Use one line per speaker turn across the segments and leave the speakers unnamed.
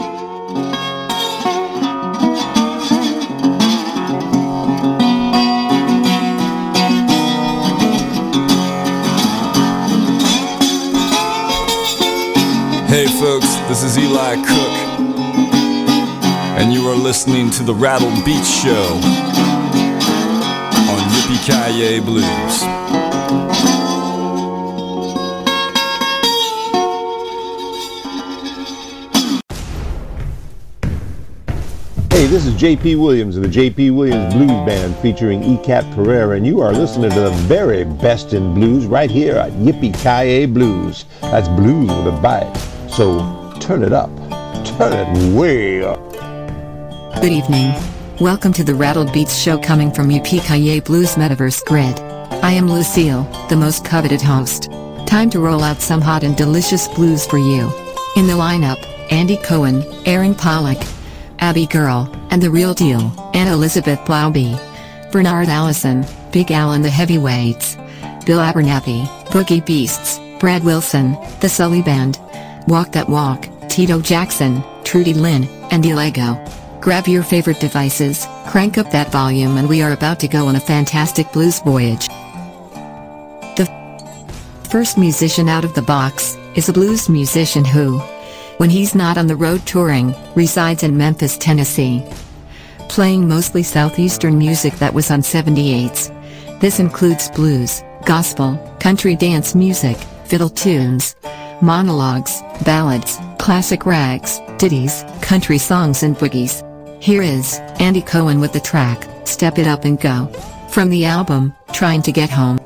Hey folks, this is Eli Cook, and you are listening to the Rattled Beats Show on Yippee Kaye Blues.
This is J.P. Williams of the J.P. Williams Blues Band featuring E-Cat Pereira, and you are listening to the very best in blues right here at Yippee Ki Blues. That's blues with a bite. So turn it up. Turn it way up.
Good evening. Welcome to the Rattled Beats show coming from UPKA Blues Metaverse Grid. I am Lucille, the most coveted host. Time to roll out some hot and delicious blues for you. In the lineup, Andy Cohen, Aaron Pollock, Abby Girl, and the real deal, Anna Elizabeth Laube. Bernard Allison, Big Al and the Heavyweights. Bill Abernathy, Boogie Beasts, Brad Wilson, The Sully Band. Walk That Walk, Tito Jackson, Trudy Lynn, and Elego. Grab your favorite devices, crank up that volume and we are about to go on a fantastic blues voyage. The first musician out of the box is a blues musician who, when he's not on the road touring, resides in Memphis, Tennessee. Playing mostly southeastern music that was on 78s. This includes blues, gospel, country dance music, fiddle tunes, monologues, ballads, classic rags, ditties, country songs and boogies. Here is Andy Cohen with the track, Step It Up and Go. From the album, Trying to Get Home.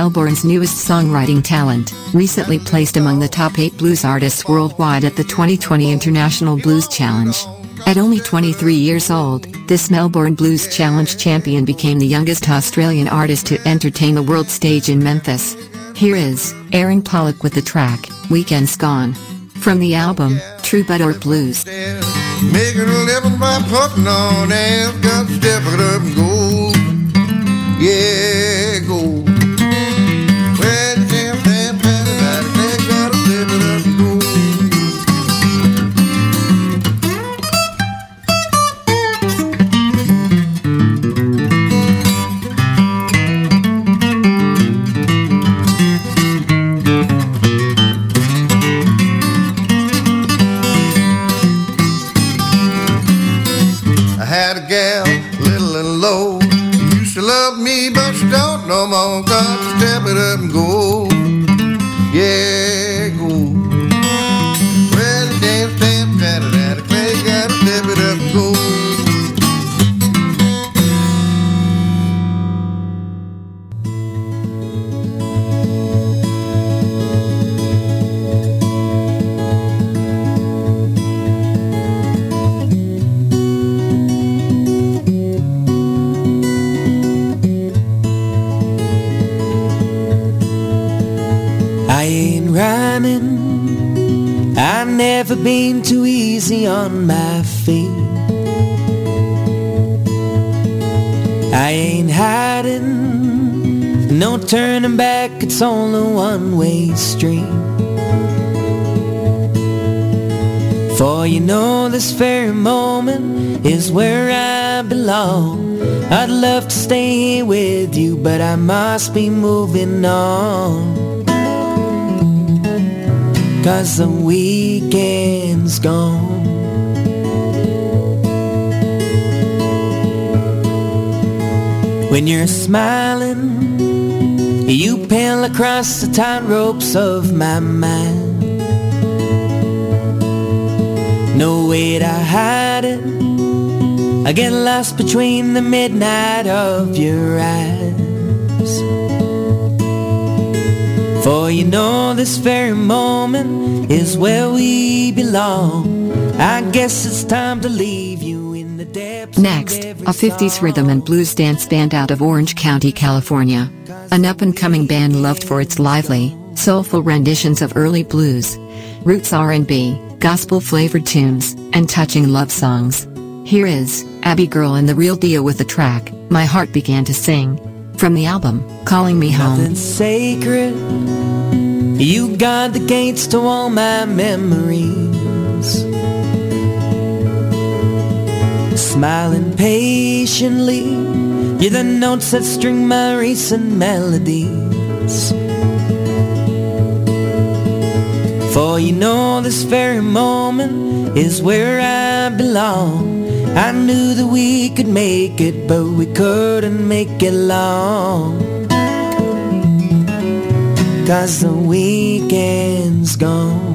Melbourne's newest songwriting talent, recently placed among the top 8 blues artists worldwide at the 2020 International Blues Challenge. At only 23 years old, this Melbourne Blues Challenge champion became the youngest Australian artist to entertain the world stage in Memphis. Here is Aaron Pollock with the track, Weekend's Gone. From the album, True Butter Blues.
Making a living by putting on got up and go. Yeah,
must be moving on. Cause the weekend's gone. When you're smiling, you pale across the tight ropes of my mind. No way to hide it. I get lost between the midnight of your eyes. For you know this very moment is where we belong. I guess it's time to leave you. in the depths.
Next, a 50s rhythm and blues dance band out of Orange County, California. An up-and-coming band loved for its lively, soulful renditions of early blues, roots R&B, gospel-flavored tunes, and touching love songs. Here is Abby Girl and the Real Deal with the track, My Heart Began to Sing, from the album, Calling Me Home.
Nothing sacred. You guard the gates to all my memories. Smiling patiently, you're the notes that string my recent melodies. For you know this very moment is where I belong. I knew that we could make it, but we couldn't make it long. Cause the weekend's gone.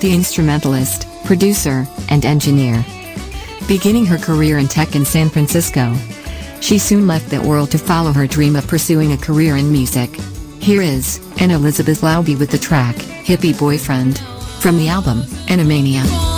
Multi-instrumentalist, producer, and engineer. Beginning her career in tech in San Francisco, she soon left that world to follow her dream of pursuing a career in music. Here is Anna Elizabeth Laube with the track, Hippie Boyfriend, from the album, Animania.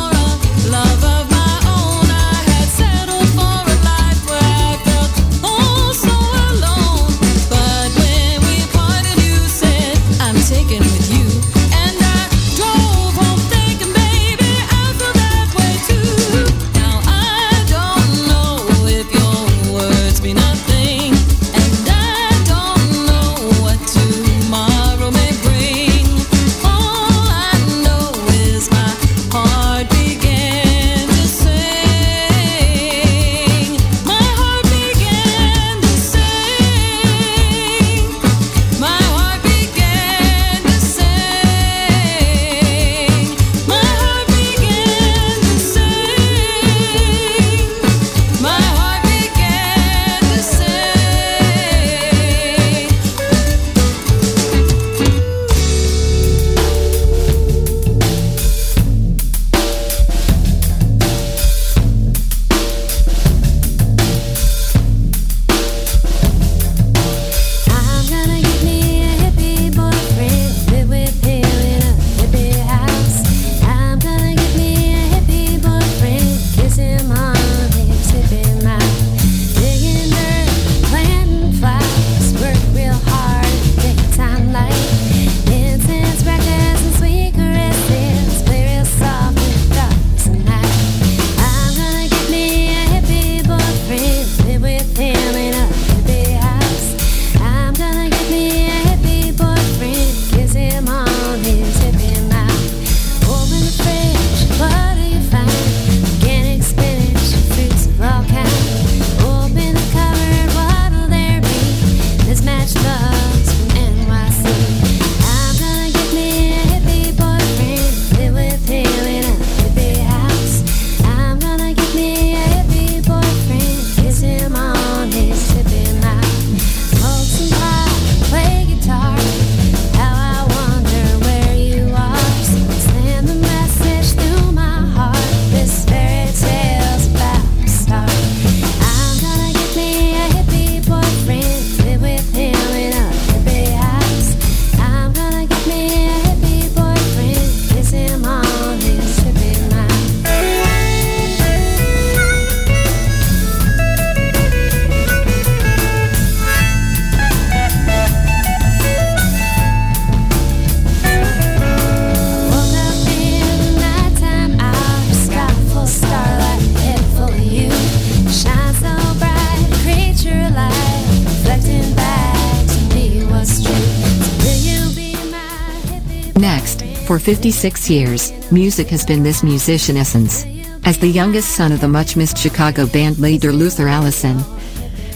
56 years, music has been this musician essence. As the youngest son of the much missed Chicago band leader Luther Allison,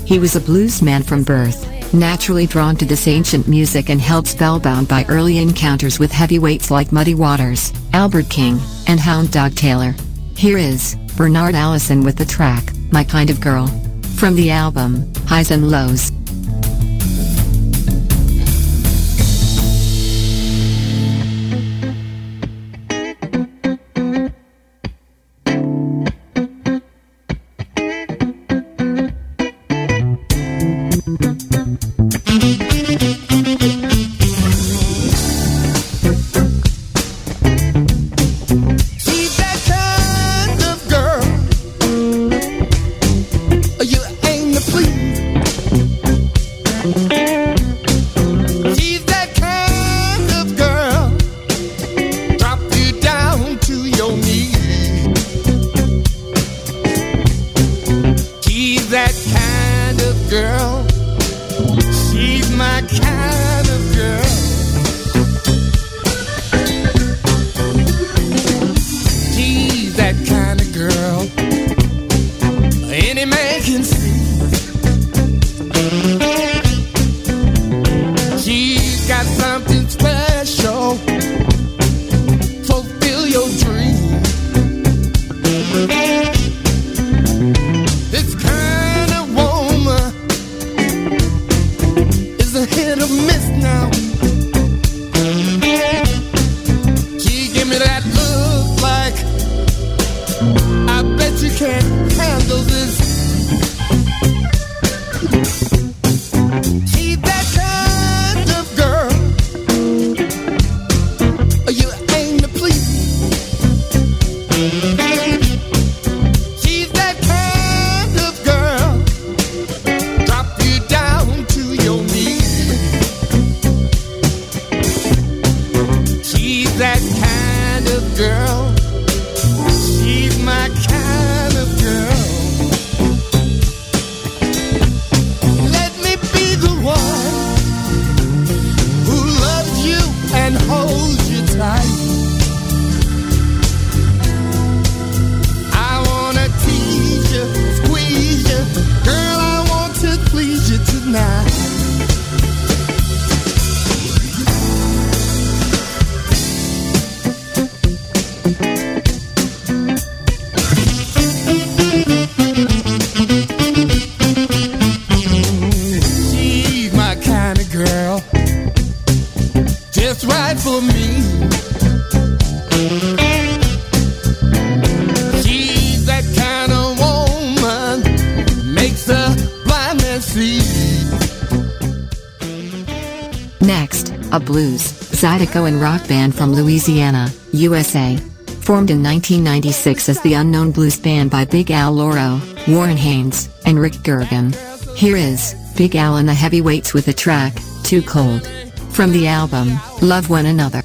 he was a blues man from birth, naturally drawn to this ancient music and held spellbound by early encounters with heavyweights like Muddy Waters, Albert King, and Hound Dog Taylor. Here is Bernard Allison with the track, My Kind of Girl. From the album, Highs and Lows. missed now. Zydeco and rock band from Louisiana, USA. Formed in 1996 as the Unknown Blues Band by Big Al Lauro, Warren Haynes, and Rick Gergen. Here is Big Al and the Heavyweights with the track, Too Cold. From the album, Love One Another.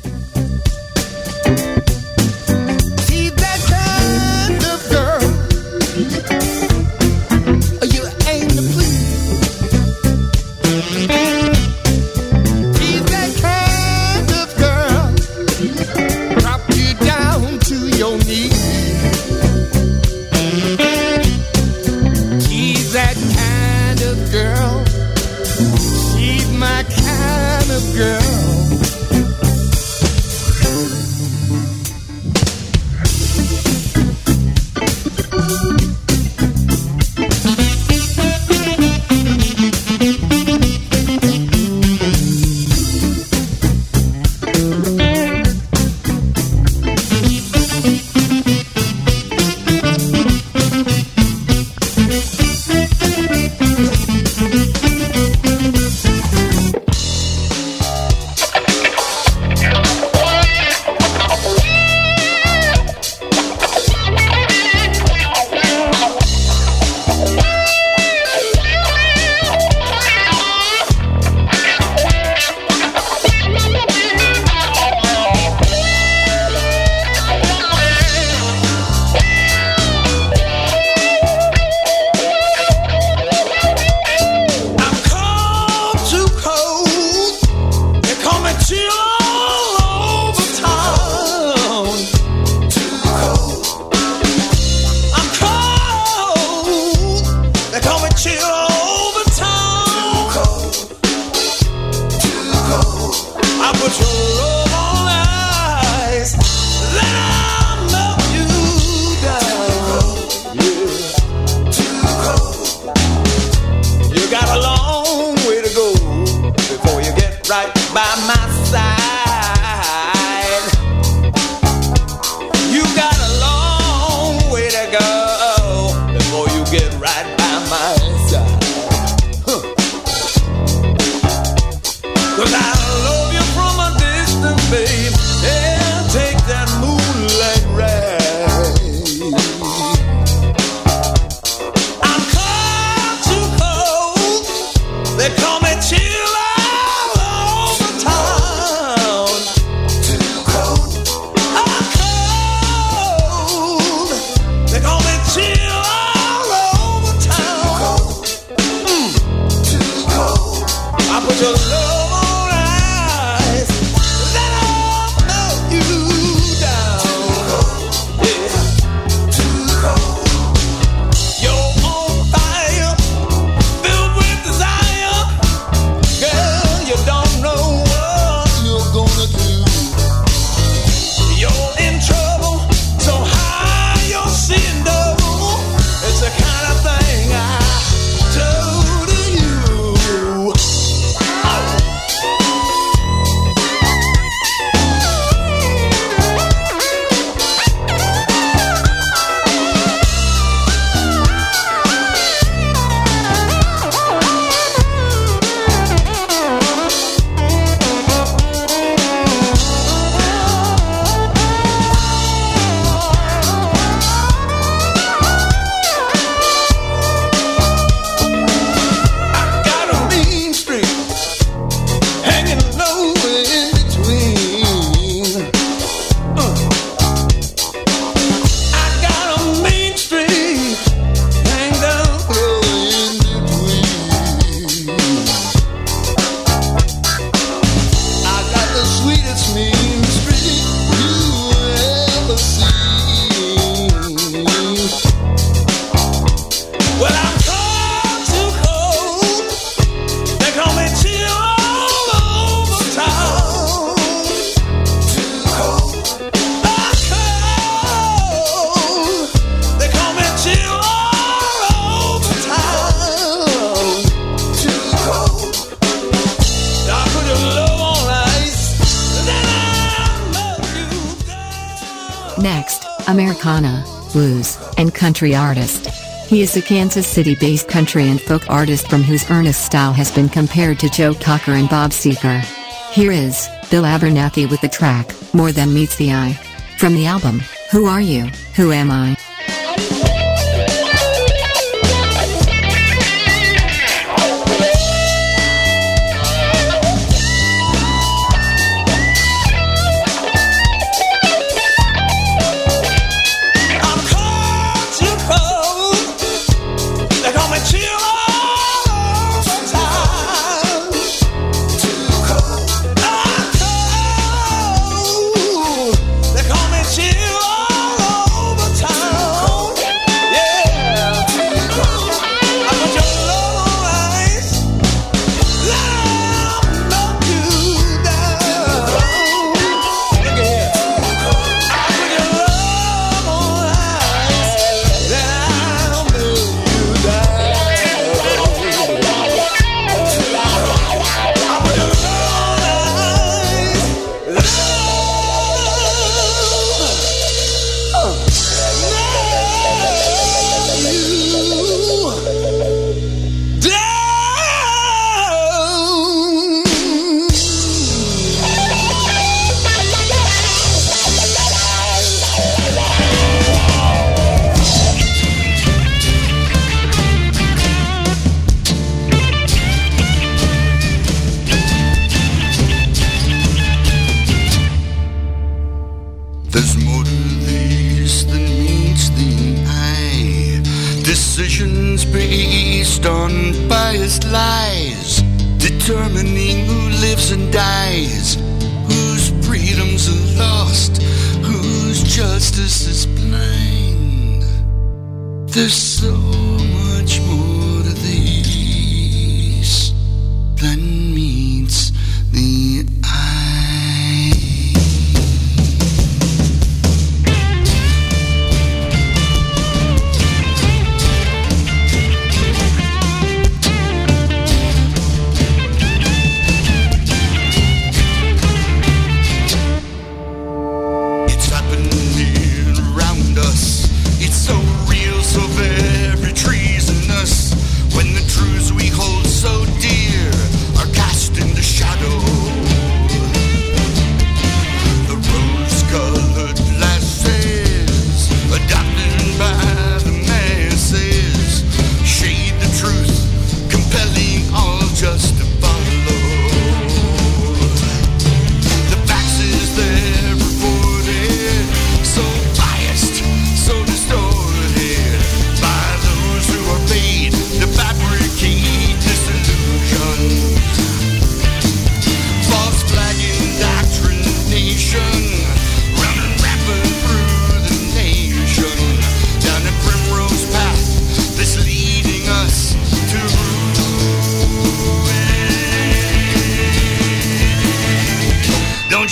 Country artist. He is a Kansas City-based country and folk artist from whose earnest style has been compared to Joe Cocker and Bob Seger. Here is Bill Abernathy with the track More Than Meets the Eye. From the album, Who Are You? Who Am I?
determining who
lives and dies, whose freedoms are lost, whose justice is blind. The soul.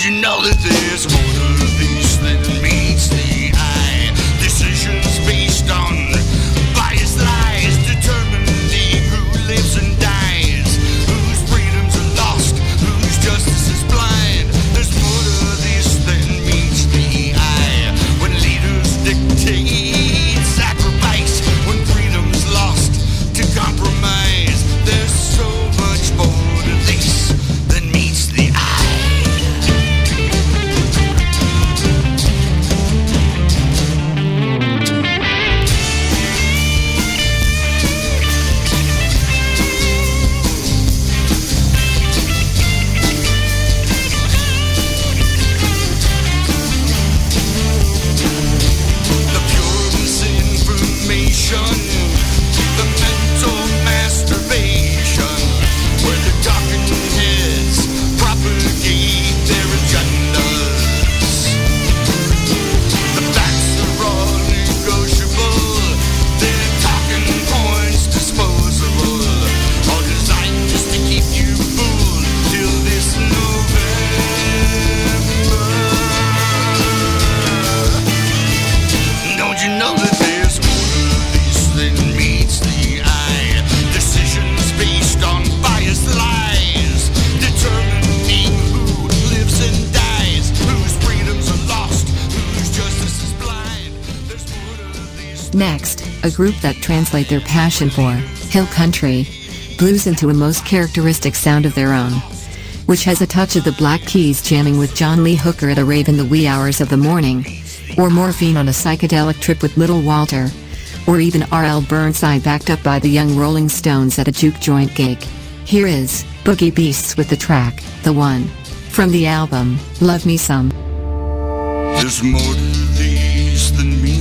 Don't you know that there's more to this than meets the eye? Decisions based on
group that translate their passion for hill country blues into a most characteristic sound of their own, which has a touch of the Black Keys jamming with John Lee Hooker at a rave in the wee hours of the morning, or morphine on a psychedelic trip with Little Walter, or even R.L. Burnside backed up by the young Rolling Stones at a juke joint gig. Here is Boogie Beasts with the track, The One, from the album, Love Me Some.
There's more to these than eye.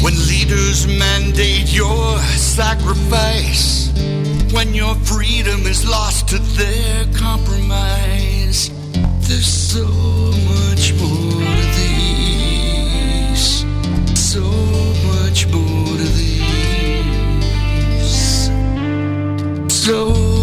When leaders mandate your sacrifice, when your freedom is lost to their compromise, there's so much more to these. So much more to these. So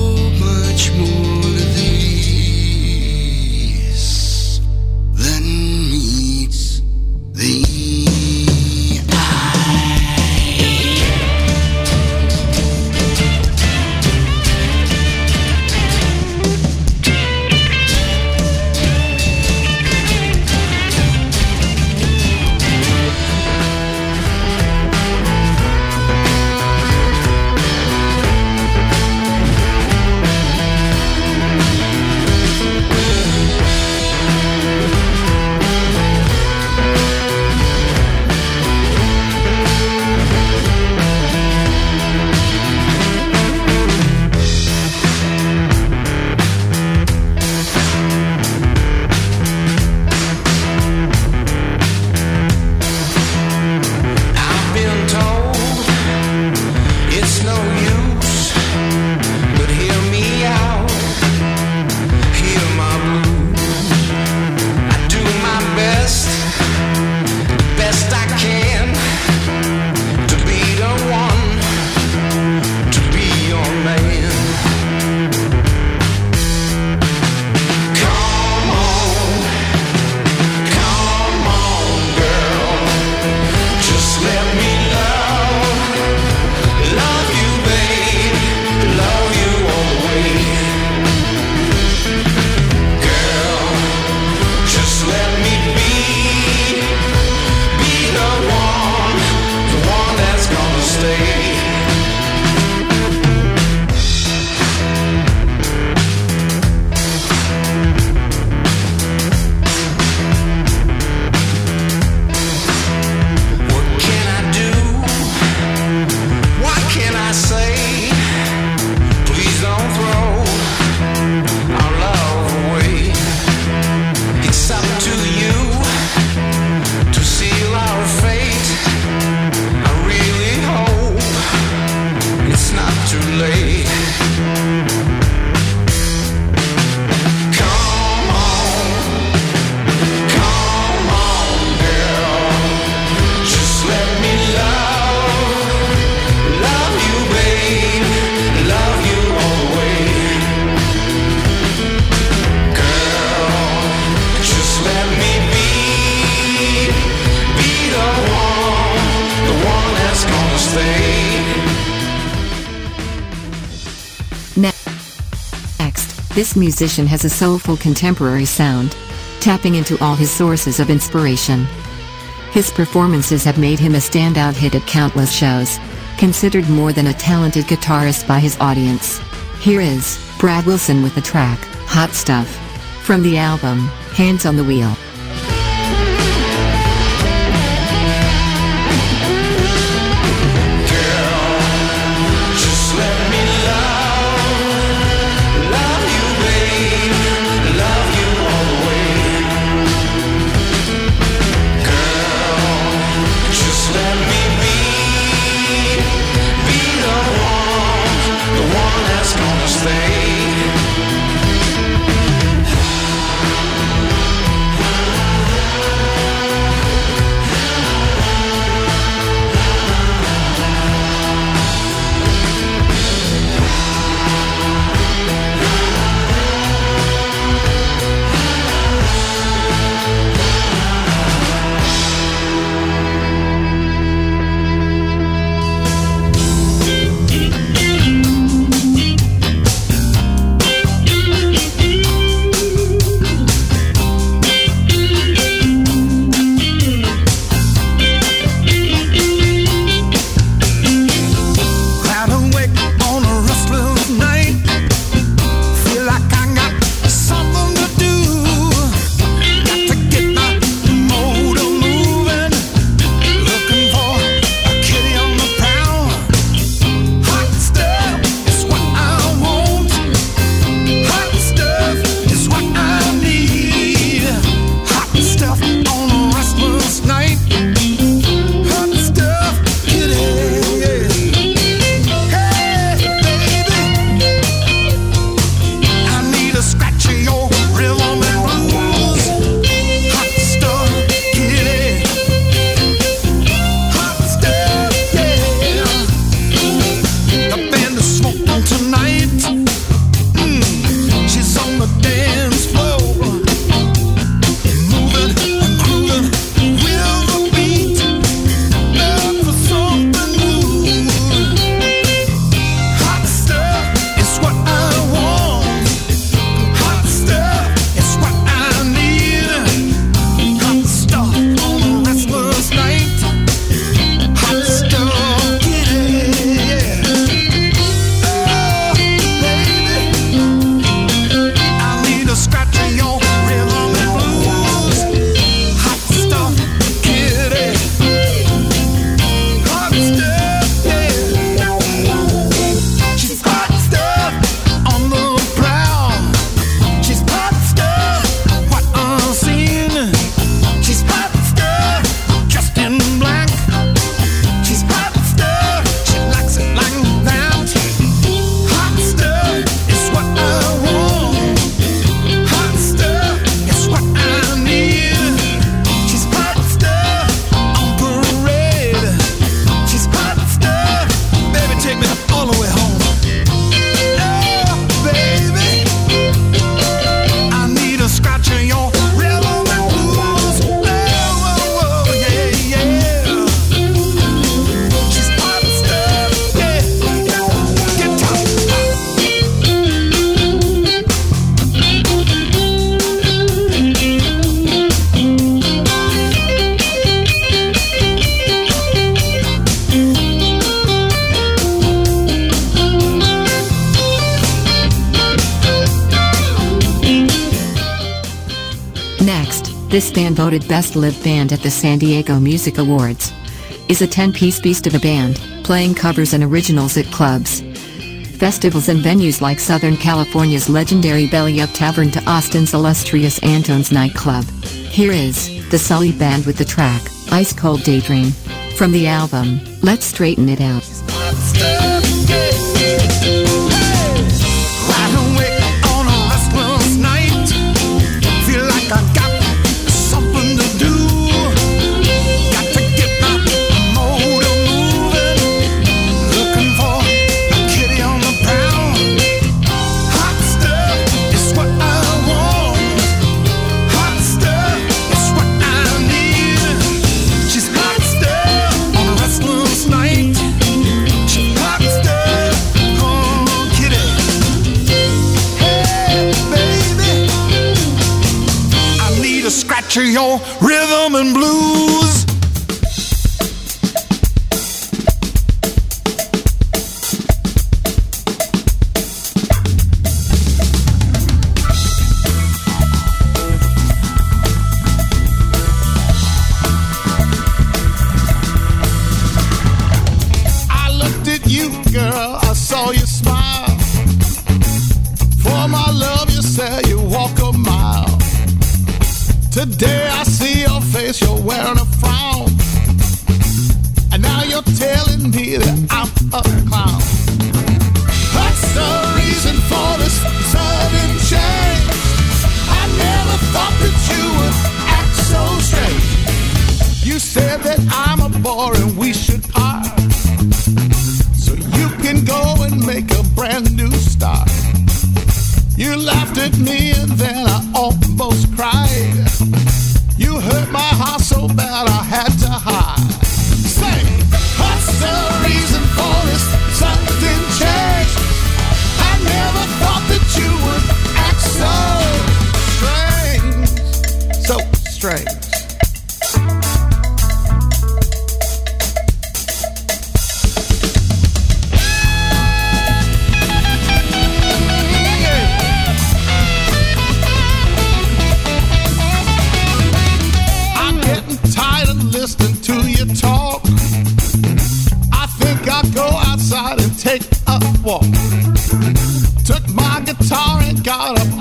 musician has a soulful contemporary sound, tapping into all his sources of inspiration. His performances have made him a standout hit at countless shows, considered more than a talented guitarist by his audience. Here is Brad Wilson with the track, Hot Stuff, from the album, Hands on the Wheel.
voted Best Live Band at the San Diego Music Awards. Is a 10-piece beast of a band, playing covers and originals at clubs, festivals and venues like Southern California's legendary Belly Up Tavern to Austin's illustrious Antone's nightclub. Here is, the Sully Band with the track, Ice Cold Daydream. From the album, Let's Straighten It Out.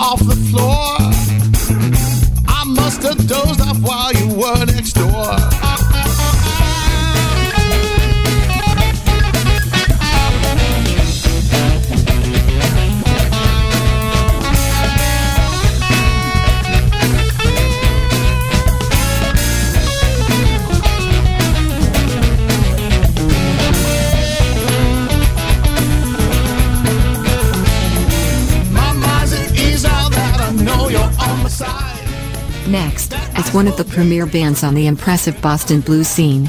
off the
one of the premier bands on the impressive Boston blues scene.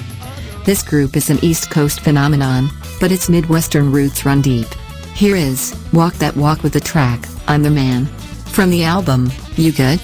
This group is an East Coast phenomenon, but its Midwestern roots run deep. Here is, Walk That Walk with the track, I'm the Man. From the album, You Good?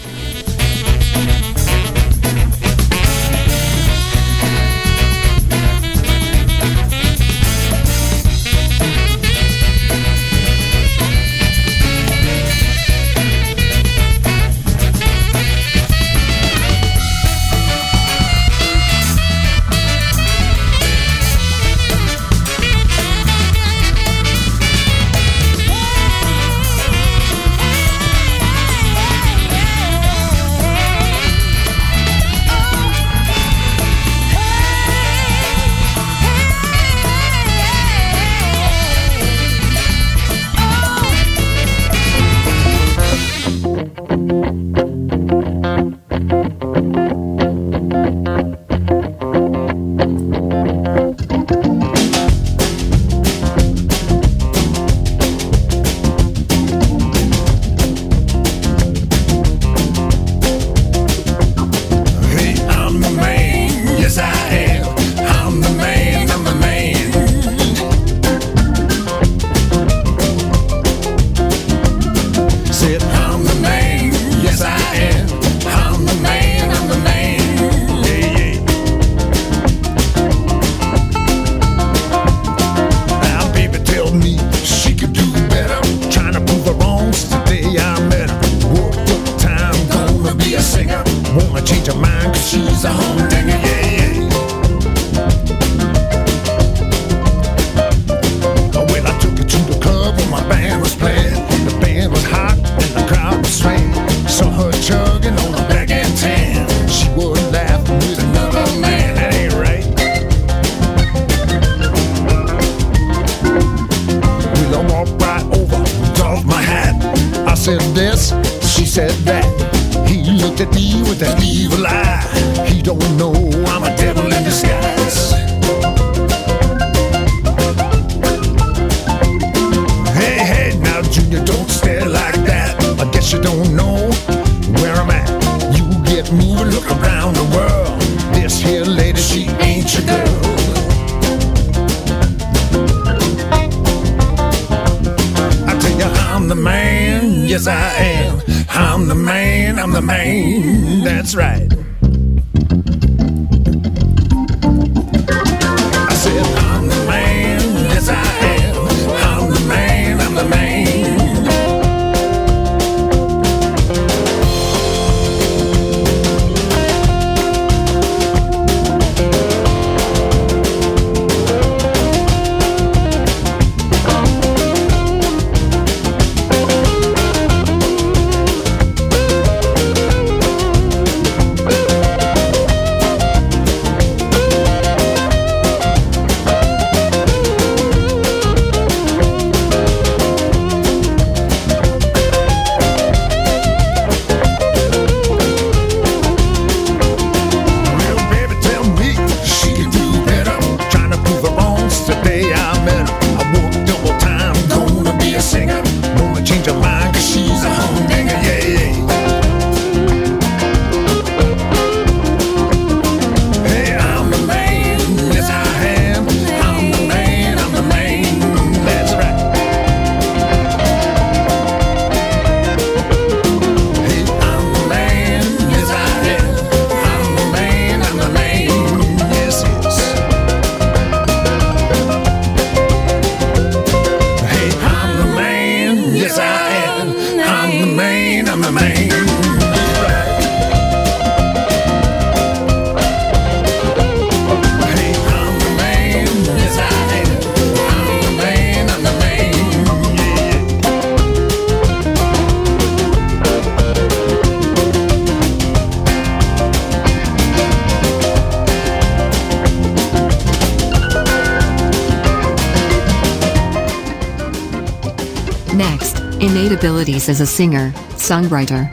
As a singer, songwriter,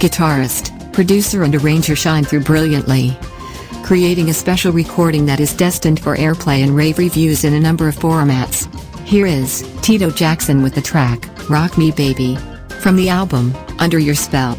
guitarist, producer and arranger shine through brilliantly, creating a special recording that is destined for airplay and rave reviews in a number of formats. Here is Tito Jackson with the track, Rock Me Baby, from the album, Under Your Spell.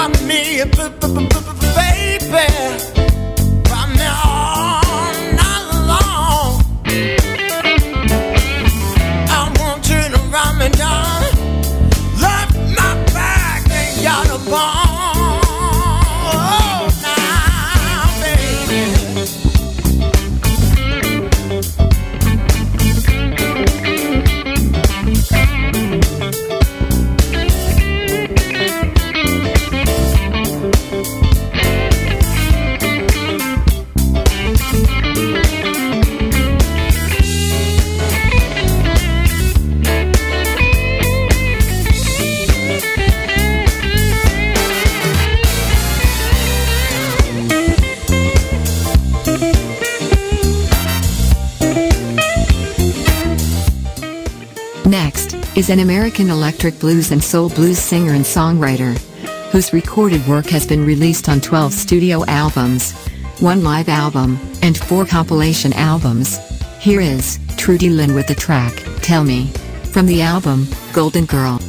from me, baby.
an American electric blues and soul blues singer and songwriter, whose recorded work has been released on 12 studio albums, one live album, and four compilation albums. Here is Trudy Lynn with the track, Tell Me, from the album, Golden Girl.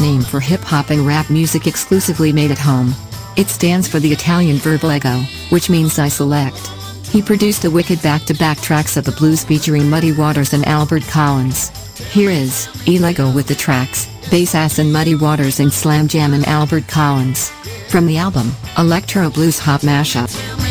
name for hip hop and rap music exclusively made at home. It stands for the Italian verb lego, which means I select. He produced a wicked back-to-back tracks of the blues featuring Muddy Waters and Albert Collins. Here is, Ilego with the tracks, Bass Ass and Muddy Waters and Slam Jam and Albert Collins. From the album, Electro Blues Hop Mashup.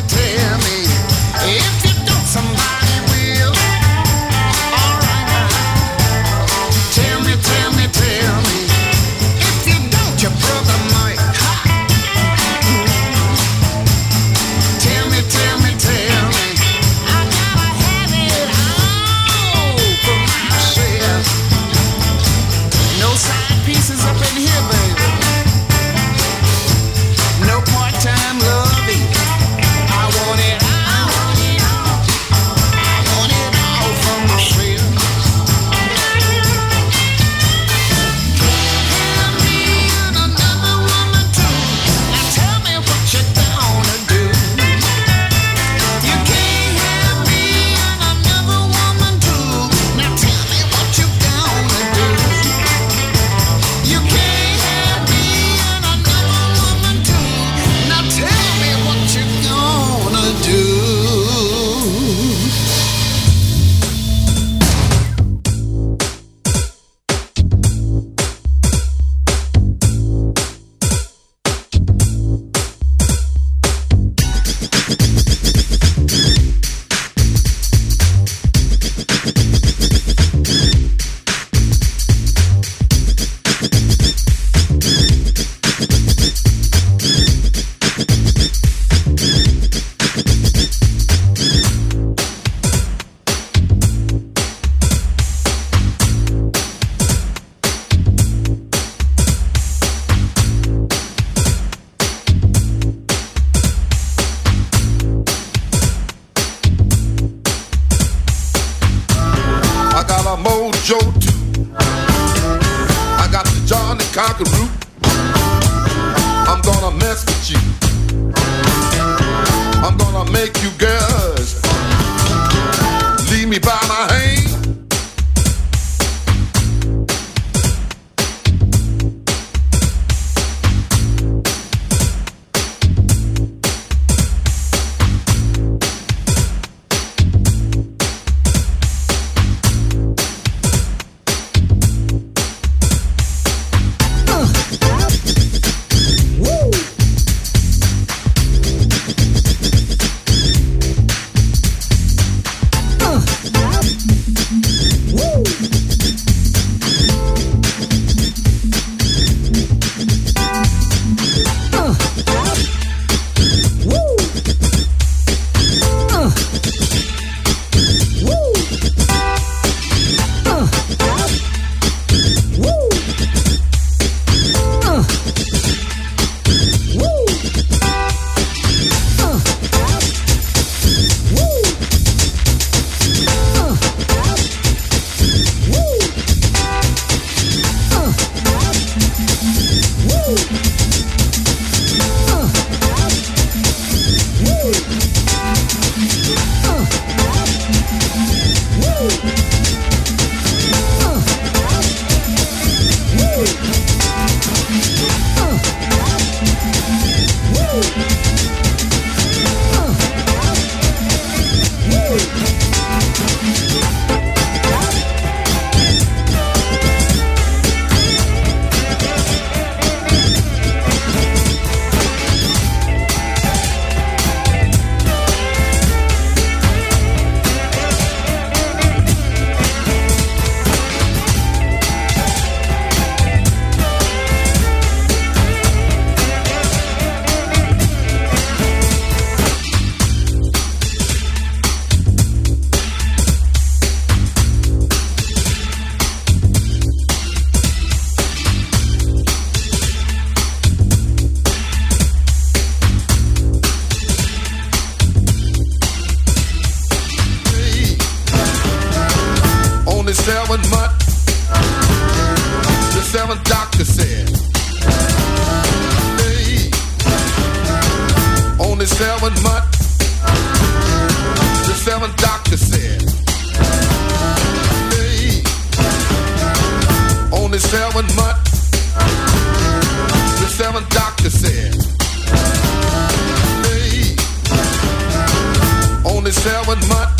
Only seven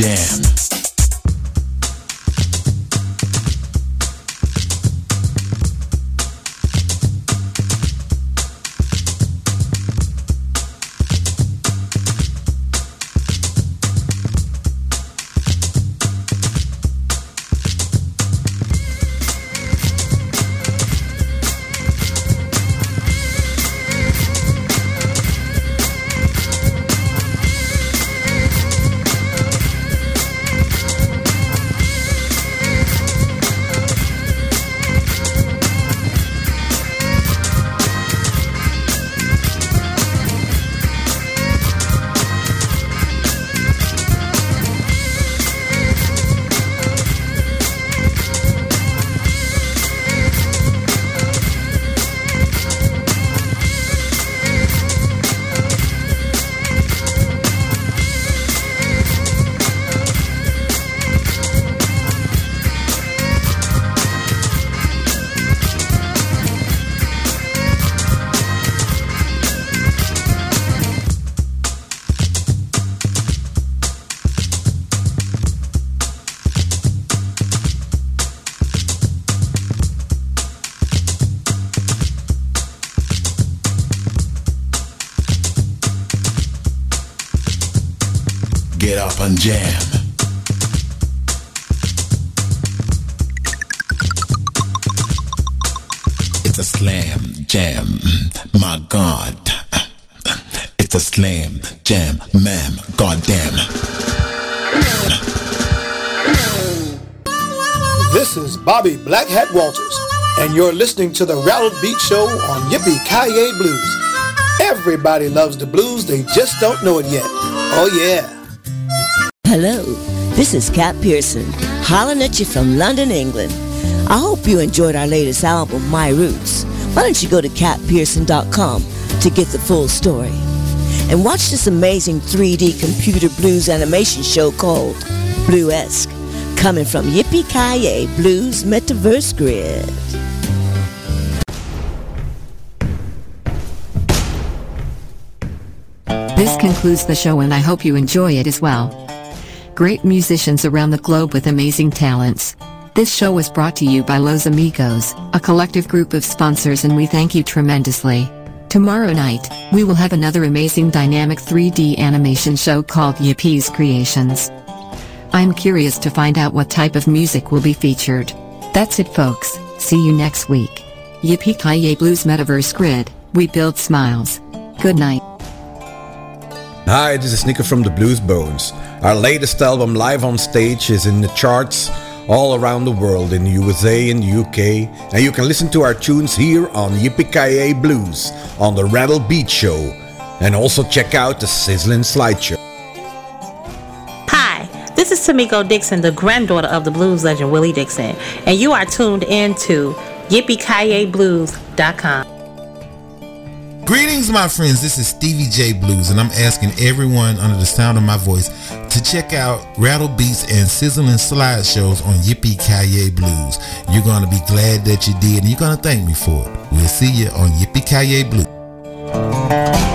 jam. And jam.
It's a slam jam, my God. It's a slam jam, ma'am, goddamn.
This is Bobby Black Hat Walters, and you're listening to the Rattled Beat Show on Yippee Kaye Blues. Everybody loves the blues, they just don't know it yet. Oh yeah.
Hello, this is Kat Pearson, hollering at you from London, England. I hope you enjoyed our latest album, My Roots. Why don't you go to katpearson.com to get the full story? And watch this amazing 3D computer blues animation show called Bluesque, coming from Yippee Kaye Blues Metaverse Grid.
This concludes the show and I hope you enjoy it as well. Great musicians around the globe with amazing talents. This show was brought to you by Los Amigos, a collective group of sponsors and we thank you tremendously. Tomorrow night, we will have another amazing dynamic 3D animation show called Yippie's Creations. I'm curious to find out what type of music will be featured. That's it folks, see you next week. Yippee Kaye Blues Metaverse Grid, we build smiles. Good night.
Hi, this is Nico from the Blues Bones. Our latest album, Live on Stage, is in the charts all around the world in the USA and UK, and you can listen to our tunes here on Yippee Blues on the Rattled Beats Show, and also check out the sizzling slideshow.
Hi, this is Tamiko Dixon, the granddaughter of the blues legend Willie Dixon, and you are tuned into YippieKayeBlues.com.
Greetings, my friends. This is Stevie J Blues, and I'm asking everyone under the sound of my voice to check out Rattled Beats and Sizzling Slideshows on Yippee Kaye Blues. You're going to be glad that you did, and you're going to thank me for it. We'll see you on Yippee Kaye Blues.